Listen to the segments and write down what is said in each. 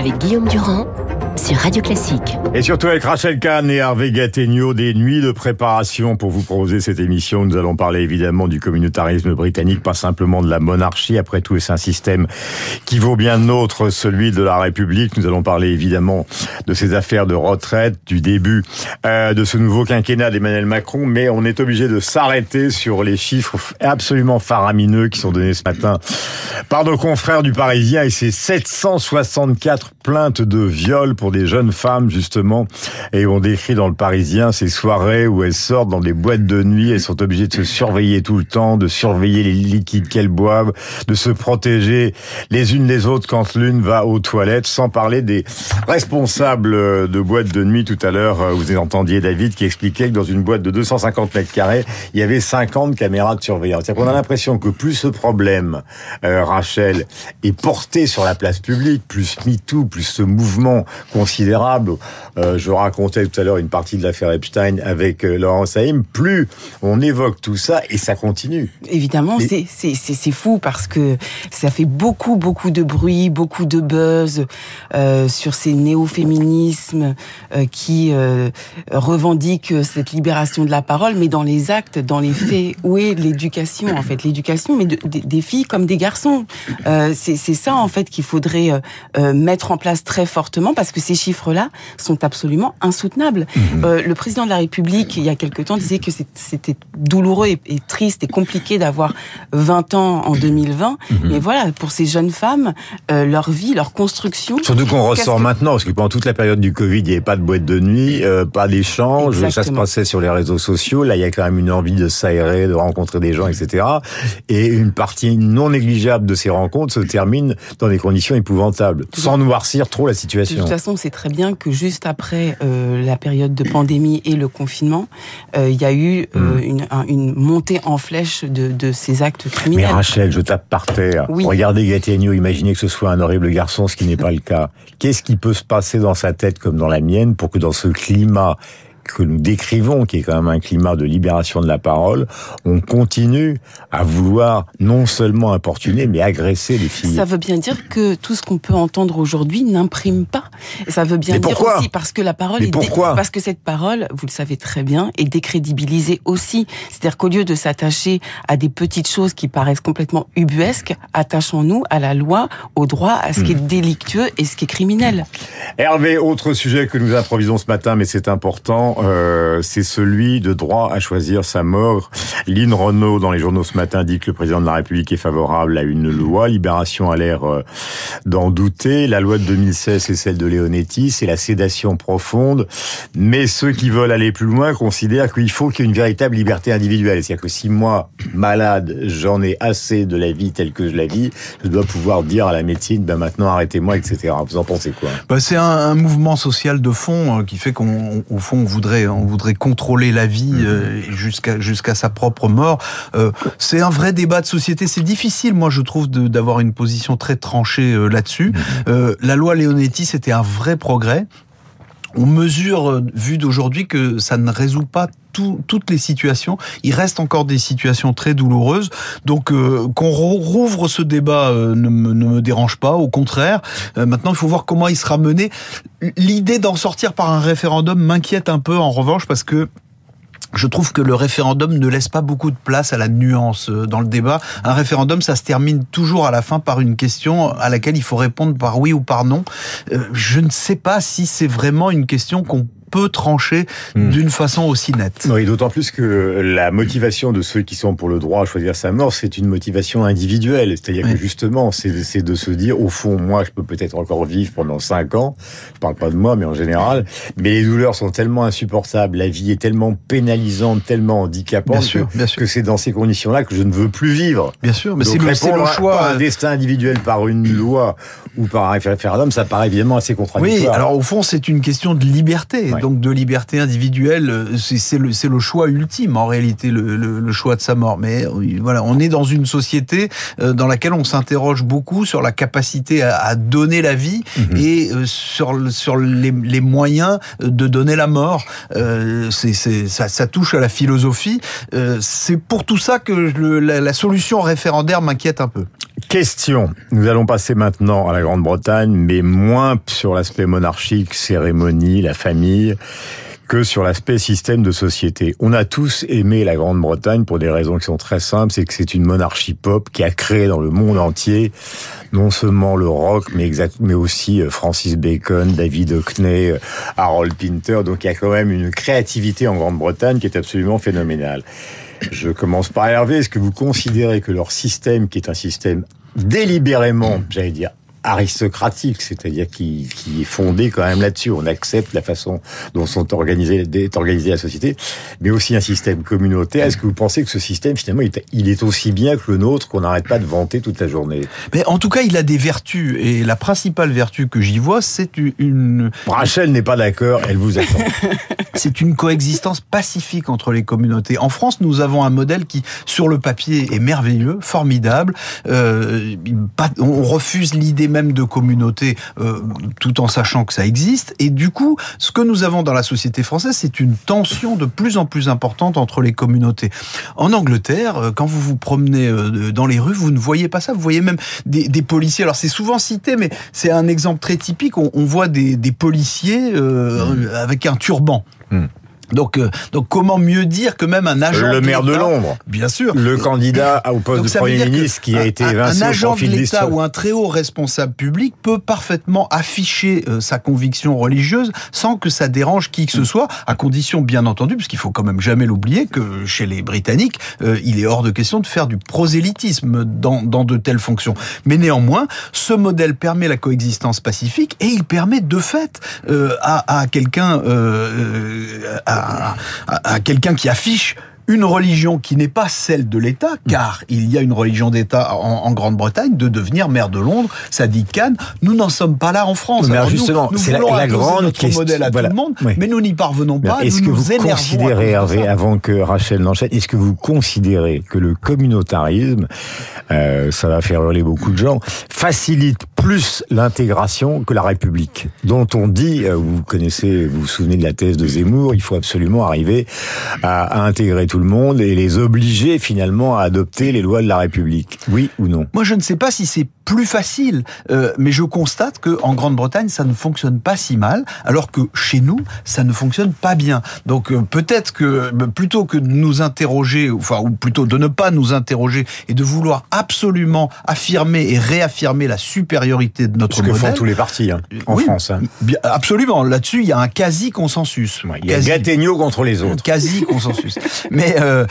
avec Guillaume Durand sur Radio Classique. Et surtout avec Rachel Kahn et Hervé Gattegno, des nuits de préparation pour vous proposer cette émission. Nous allons parler évidemment du communautarisme britannique, pas simplement de la monarchie. Après tout, c'est un système qui vaut bien nôtre, celui de la République? Nous allons parler évidemment de ces affaires de retraite, du début euh, de ce nouveau quinquennat d'Emmanuel Macron. Mais on est obligé de s'arrêter sur les chiffres absolument faramineux qui sont donnés ce matin par nos confrères du Parisien. Et c'est 764 plaintes de viol pour des jeunes femmes, justement. Et on décrit dans le Parisien ces soirées où elles sortent dans des boîtes de nuit, elles sont obligées de se surveiller tout le temps, de surveiller les liquides qu'elles boivent, de se protéger les unes les autres quand l'une va aux toilettes, sans parler des responsables de boîtes de nuit tout à l'heure. Euh, vous entendiez David qui expliquait que dans une boîte de 250 mètres carrés, il y avait 50 caméras de surveillance. Qu'on a l'impression que plus ce problème, euh, Rachel, est porté sur la place publique, plus MeToo, plus ce mouvement considérable. Euh, je racontais tout à l'heure une partie de l'affaire Epstein avec euh, Laurent Saïm. Plus on évoque tout ça et ça continue. Évidemment, c'est c'est fou parce que ça fait beaucoup beaucoup de bruit, beaucoup de buzz euh, sur ces néo-féminismes euh, qui revendiquent cette libération de la parole, mais dans les actes, dans les faits, où est l'éducation en fait? L'éducation, mais de, des filles comme des garçons. C'est ça en fait qu'il faudrait mettre en place très fortement parce que ces chiffres-là sont absolument insoutenables. Mmh. Euh, le président de la République, il y a quelque temps, disait que c'était douloureux et, et, triste et compliqué d'avoir 20 ans en 2020. Mmh. Mais voilà, pour ces jeunes femmes, euh, leur vie, leur construction... Surtout qu'on ressort que... maintenant, parce que pendant toute la période du Covid, il n'y avait pas de boîte de nuit, euh, pas d'échange, ça se passait sur les réseaux sociaux. Là, il y a quand même une envie de s'aérer, de rencontrer des gens, etc. Et une partie non négligeable de ces rencontres se termine dans des conditions épouvantables, sans noircir trop la situation. De toute façon, c'est très bien que juste après euh, la période de pandémie et le confinement, euh, il y a eu euh, mmh. une, un, une, montée en flèche de, de, ces actes criminels. Mais Rachel, je tape par terre. Oui. Regardez Gattegno, imaginez que ce soit un horrible garçon, ce qui n'est pas le cas. Qu'est-ce qui peut se passer dans sa tête comme dans la mienne pour que dans ce climat que nous décrivons, qui est quand même un climat de libération de la parole, on continue à vouloir non seulement importuner, mais agresser les filles. Ça veut bien dire que tout ce qu'on peut entendre aujourd'hui n'imprime pas. Et ça veut bien mais dire pourquoi aussi parce que la parole mais est pourquoi parce que cette parole, vous le savez très bien, est décrédibilisée aussi. C'est-à-dire qu'au lieu de s'attacher à des petites choses qui paraissent complètement ubuesques, attachons-nous à la loi, au droit, à ce qui est délictueux et ce qui est criminel. Hervé, autre sujet que nous improvisons ce matin, mais c'est important. Euh, c'est celui de droit à choisir sa mort. Lynn Renault, dans les journaux ce matin, dit que le président de la République est favorable à une loi. Libération a l'air euh, d'en douter. La loi de 2016, c'est celle de Leonetti, c'est la sédation profonde. Mais ceux qui veulent aller plus loin considèrent qu'il faut qu'il y ait une véritable liberté individuelle. C'est-à-dire que si moi, malade, j'en ai assez de la vie telle que je la vis, je dois pouvoir dire à la médecine, ben maintenant arrêtez-moi, etc. Vous en pensez quoi? Bah, C'est un, mouvement social de fond euh, qui fait qu'on, au fond, on voudrait, on voudrait contrôler la vie euh, jusqu'à jusqu'à sa propre mort. Euh, c'est un vrai débat de société. C'est difficile, moi, je trouve, d'avoir une position très tranchée euh, là-dessus. Euh, la loi Leonetti, c'était un vrai progrès. On mesure, vu d'aujourd'hui, que ça ne résout pas tout, toutes les situations. Il reste encore des situations très douloureuses. Donc euh, qu'on rouvre ce débat euh, ne, me, ne, me, dérange pas. Au contraire, euh, maintenant il faut voir comment il sera mené. L'idée d'en sortir par un référendum m'inquiète un peu en revanche parce que je trouve que le référendum ne laisse pas beaucoup de place à la nuance dans le débat. Un référendum, ça se termine toujours à la fin par une question à laquelle il faut répondre par oui ou par non. Je ne sais pas si c'est vraiment une question qu'on peut trancher mmh. d'une façon aussi nette. Oui, d'autant plus que la motivation de ceux qui sont pour le droit à choisir sa mort, c'est une motivation individuelle. C'est-à-dire oui. que justement, c'est de se dire, au fond, moi, je peux peut-être encore vivre pendant cinq ans. Je parle pas de moi, mais en général. Mais les douleurs sont tellement insupportables, la vie est tellement pénalisante, tellement handicapante bien sûr, bien sûr. que c'est dans ces conditions-là que je ne veux plus vivre. Bien sûr, mais c'est le, le, choix. un destin individuel par une loi ou par un référendum, ça paraît évidemment assez contradictoire. Oui, alors au fond, c'est une question de liberté. Ouais. Donc de liberté individuelle, c'est le, le choix ultime en réalité, le, le, le, choix de sa mort. Mais voilà, on est dans une société euh, dans laquelle on s'interroge beaucoup sur la capacité à, à donner la vie mm -hmm. et euh, sur, sur les, les, moyens de donner la mort. Euh, c'est ça, ça, touche à la philosophie. Euh, c'est pour tout ça que le, la, la, solution référendaire m'inquiète un peu. Question. Nous allons passer maintenant à la Grande-Bretagne, mais moins sur l'aspect monarchique, cérémonie, la famille, que sur l'aspect système de société. On a tous aimé la Grande-Bretagne pour des raisons qui sont très simples, c'est que c'est une monarchie pop qui a créé dans le monde entier non seulement le rock, mais, exact, mais aussi euh, Francis Bacon, David Hockney, euh, Harold Pinter. Donc il y a quand même une créativité en Grande-Bretagne qui est absolument phénoménale. Je commence par Hervé. Est-ce que vous considérez que leur système, qui est un système délibérément, j'allais dire, aristocratique, c'est-à-dire qui, qui, est fondé quand même là-dessus. On accepte la façon dont sont organisées, est organisée la société, mais aussi un système communautaire. Est-ce que vous pensez que ce système, finalement, il est aussi bien que le nôtre qu'on n'arrête pas de vanter toute la journée? Mais en tout cas, il a des vertus, et la principale vertu que j'y vois, c'est une... Rachel n'est pas d'accord, elle vous attend. c'est une coexistence pacifique entre les communautés. En France, nous avons un modèle qui, sur le papier, est merveilleux, formidable. Euh, on refuse l'idée même de communauté euh, tout en sachant que ça existe. Et du coup, ce que nous avons dans la société française, c'est une tension de plus en plus importante entre les communautés. En Angleterre, euh, quand vous vous promenez euh, dans les rues, vous ne voyez pas ça. Vous voyez même des, des policiers. Alors c'est souvent cité, mais c'est un exemple très typique. On, on voit des, des policiers euh, avec un turban. Mmh. Donc, euh, donc comment mieux dire que même un agent le maire de Londres, bien sûr, le candidat au poste de premier ministre qui a été évincé un, agent de l'État ou un très haut responsable public peut parfaitement afficher euh, sa conviction religieuse sans que ça dérange qui que ce soit, à condition bien entendu, parce qu'il faut quand même jamais l'oublier que chez les Britanniques, euh, il est hors de question de faire du prosélytisme dans, dans de telles fonctions. Mais néanmoins, ce modèle permet la coexistence pacifique et il permet de fait à, à quelqu'un à à, quelqu'un qui affiche une religion qui n'est pas celle de l'État, car il y a une religion d'État en, Grande-Bretagne, de devenir maire de Londres, ça dit Cannes. Nous n'en sommes pas là en France. Mais justement, c'est la, la grande question. modèle à tout le monde, mais nous n'y parvenons pas. Est-ce que vous considérez, Hervé, avant que Rachel n'enchaîne, est-ce que vous considérez que le communautarisme, euh, ça va faire hurler beaucoup de gens, facilite plus l'intégration que la République, dont on dit, euh, vous connaissez, vous vous souvenez de la thèse de Zemmour, il faut absolument arriver à, intégrer tout le monde et les obliger finalement à adopter les lois de la République. Oui ou non? Moi, je ne sais pas si c'est plus facile, euh, mais je constate que en Grande-Bretagne, ça ne fonctionne pas si mal, alors que chez nous, ça ne fonctionne pas bien. Donc euh, peut-être que plutôt que de nous interroger, enfin ou plutôt de ne pas nous interroger et de vouloir absolument affirmer et réaffirmer la supériorité de notre Ce que modèle, font tous les partis hein, en oui, France. Hein. Absolument. Là-dessus, il y a un quasi consensus. Ouais, il y a Gattegno contre les autres. Quasi consensus. mais euh,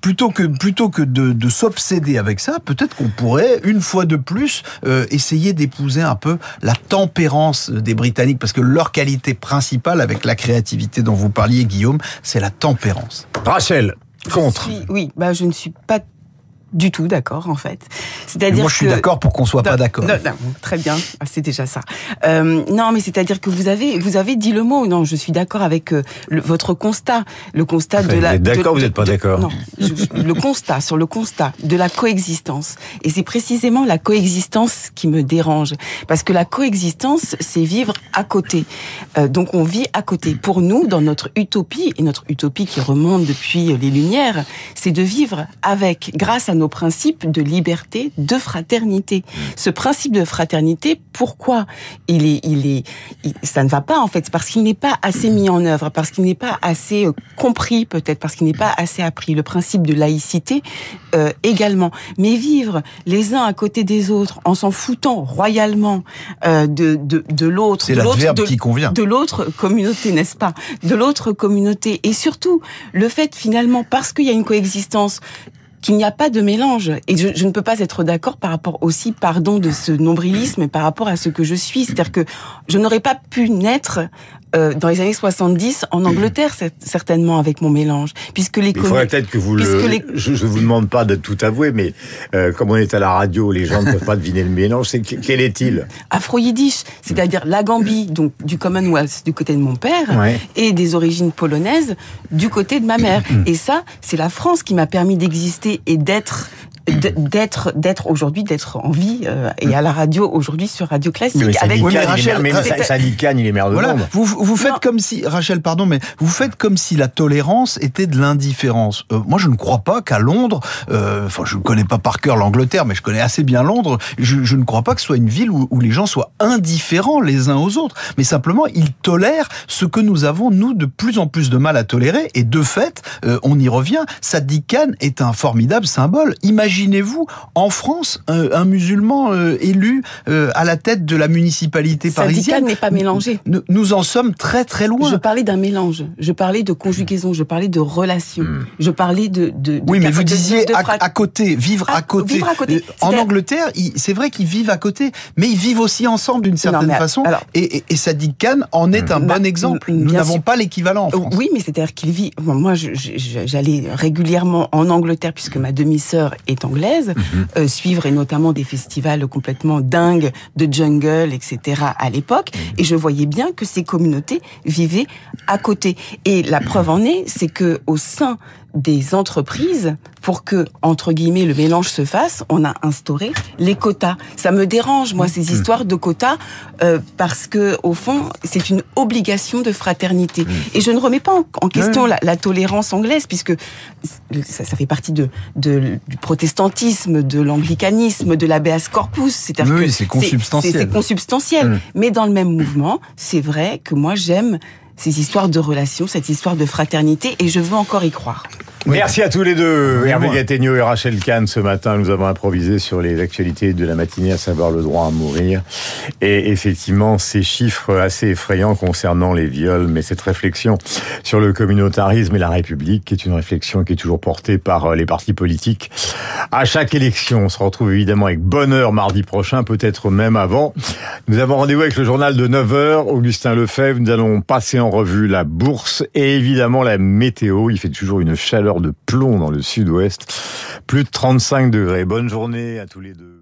plutôt que plutôt que de, de s'obséder avec ça, peut-être qu'on pourrait une fois de plus euh, essayer d'épouser un peu la tempérance des Britanniques, parce que leur qualité principale, avec la créativité dont vous parliez, Guillaume, c'est la tempérance. Rachel, contre. Suis, oui, bah je ne suis pas du tout d'accord en fait. C'est-à-dire moi je suis d'accord pour qu'on soit non, pas d'accord. Non, non, très bien, ah, c'est déjà ça. Euh, non, mais c'est-à-dire que vous avez vous avez dit le mot. Non, je suis d'accord avec euh, le, votre constat, le constat Enfin, de la. vous êtes d'accord, vous n'êtes pas d'accord Non, je- le constat sur le constat de la coexistence. Et c'est précisément la coexistence qui me dérange, parce que la coexistence, c'est vivre à côté. Euh, donc on vit à côté. Pour nous, dans notre utopie et notre utopie qui remonte depuis les Lumières, c'est de vivre avec, grâce à nos principes de liberté, de fraternité. Ce principe de fraternité, pourquoi il est, il est, il- ça ne va pas en fait, C'est parce qu'il n'est pas assez mis en œuvre, parce qu'il n'est pas assez euh, compris peut-être, parce qu'il n'est pas assez appris. Le principe de laïcité euh, également, mais vivre les uns à côté des autres en s'en foutant royalement euh, de de, de l'autre, C'est l'adverbe qui convient. de l'autre communauté, n'est-ce pas? De l'autre communauté. Et surtout, le fait finalement, parce qu'il y a une coexistence, qu'il n'y a pas de mélange. Et je, ne peux pas être d'accord par rapport aussi, pardon, de ce nombrilisme par rapport à ce que je suis. C'est-à-dire que je n'aurais pas pu naître euh, dans les années 70 en Angleterre, cer- certainement, avec mon mélange. Puisque les Il faudrait peut-être que vous le. les- Je ne vous demande pas de tout avouer, mais euh, comme on est à la radio, les gens ne peuvent pas deviner le mélange. C'est quel est-il? Afro-yiddish, c'est-à-dire la Gambie, donc du Commonwealth du côté de mon père, Ouais. et des origines polonaises du côté de ma mère. et ça, c'est la France qui m'a permis d'exister et d'être d'être d'être aujourd'hui d'être en vie euh, et à la radio aujourd'hui sur Radio Classique mais avec oui, mais Rachel, mais Khan, il est maire de voilà, Londres. vous, vous faites comme si Rachel pardon mais vous faites comme si la tolérance était de l'indifférence. Euh, moi je ne crois pas qu'à Londres euh, enfin je ne connais pas par cœur l'Angleterre mais je connais assez bien Londres, je, je, ne crois pas que ce soit une ville où, où, les gens soient indifférents les uns aux autres, mais simplement ils tolèrent ce que nous avons nous de plus en plus de mal à tolérer et de fait euh, on y revient, Sadi Khan est un formidable symbole. Imaginez-vous en France un, un musulman euh, élu euh, à la tête de la municipalité parisienne. N'est pas mélangé. Nous, nous, en sommes très très loin. Je parlais d'un mélange. Je parlais de conjugaison. Je parlais de relation. Mmh. Je parlais de. de, de oui, mais vous disiez de, à, à, côté, vivre à, à côté. Vivre à côté. En Angleterre, c'est vrai qu'ils vivent à côté, mais ils vivent aussi ensemble d'une certaine non, façon. Alors, et, et, et Sadiq Khan en est un mmh. bon exemple. Nous n'avons pas l'équivalent en France. Oui, mais c'est-à-dire qu'il vit. Bon, moi, j'allais régulièrement en Angleterre puisque ma demi-sœur est anglaise, euh, suivre et notamment des festivals complètement dingues de jungle, etc. à l'époque, mmh. et je voyais bien que ces communautés vivaient à côté. Et la preuve en est, c'est que au sein des entreprises, pour que, entre guillemets, le mélange se fasse, on a instauré les quotas. Ça me dérange, moi, ces histoires de quotas, euh, parce que, au fond, c'est une obligation de fraternité. Et je ne remets pas en, en question la, la, tolérance anglaise, puisque ça, ça fait partie de, de, du protestantisme, de l'anglicanisme, de l'habeas corpus. C'est-à-dire oui, c'est consubstantiel. C'est consubstantiel. Mmh. Mais dans le même mouvement, c'est vrai que moi, j'aime ces histoires de relations, cette histoire de fraternité, et je veux encore y croire. Oui. Merci à tous les deux, Hervé Gattegno et Rachel Kahn. Ce matin, nous avons improvisé sur les actualités de la matinée, à savoir le droit à mourir. Et effectivement, ces chiffres assez effrayants concernant les viols, mais cette réflexion sur le communautarisme et la République, qui est une réflexion qui est toujours portée par les partis politiques. À chaque élection, on se retrouve évidemment avec bonheur mardi prochain, peut-être même avant. Nous avons rendez-vous avec le journal de 9h, Augustin Lefebvre. Nous allons passer en revue la bourse et évidemment la météo. Il fait toujours une de plomb dans le sud-ouest. Plus de 35 degrés. Bonne journée à tous les deux.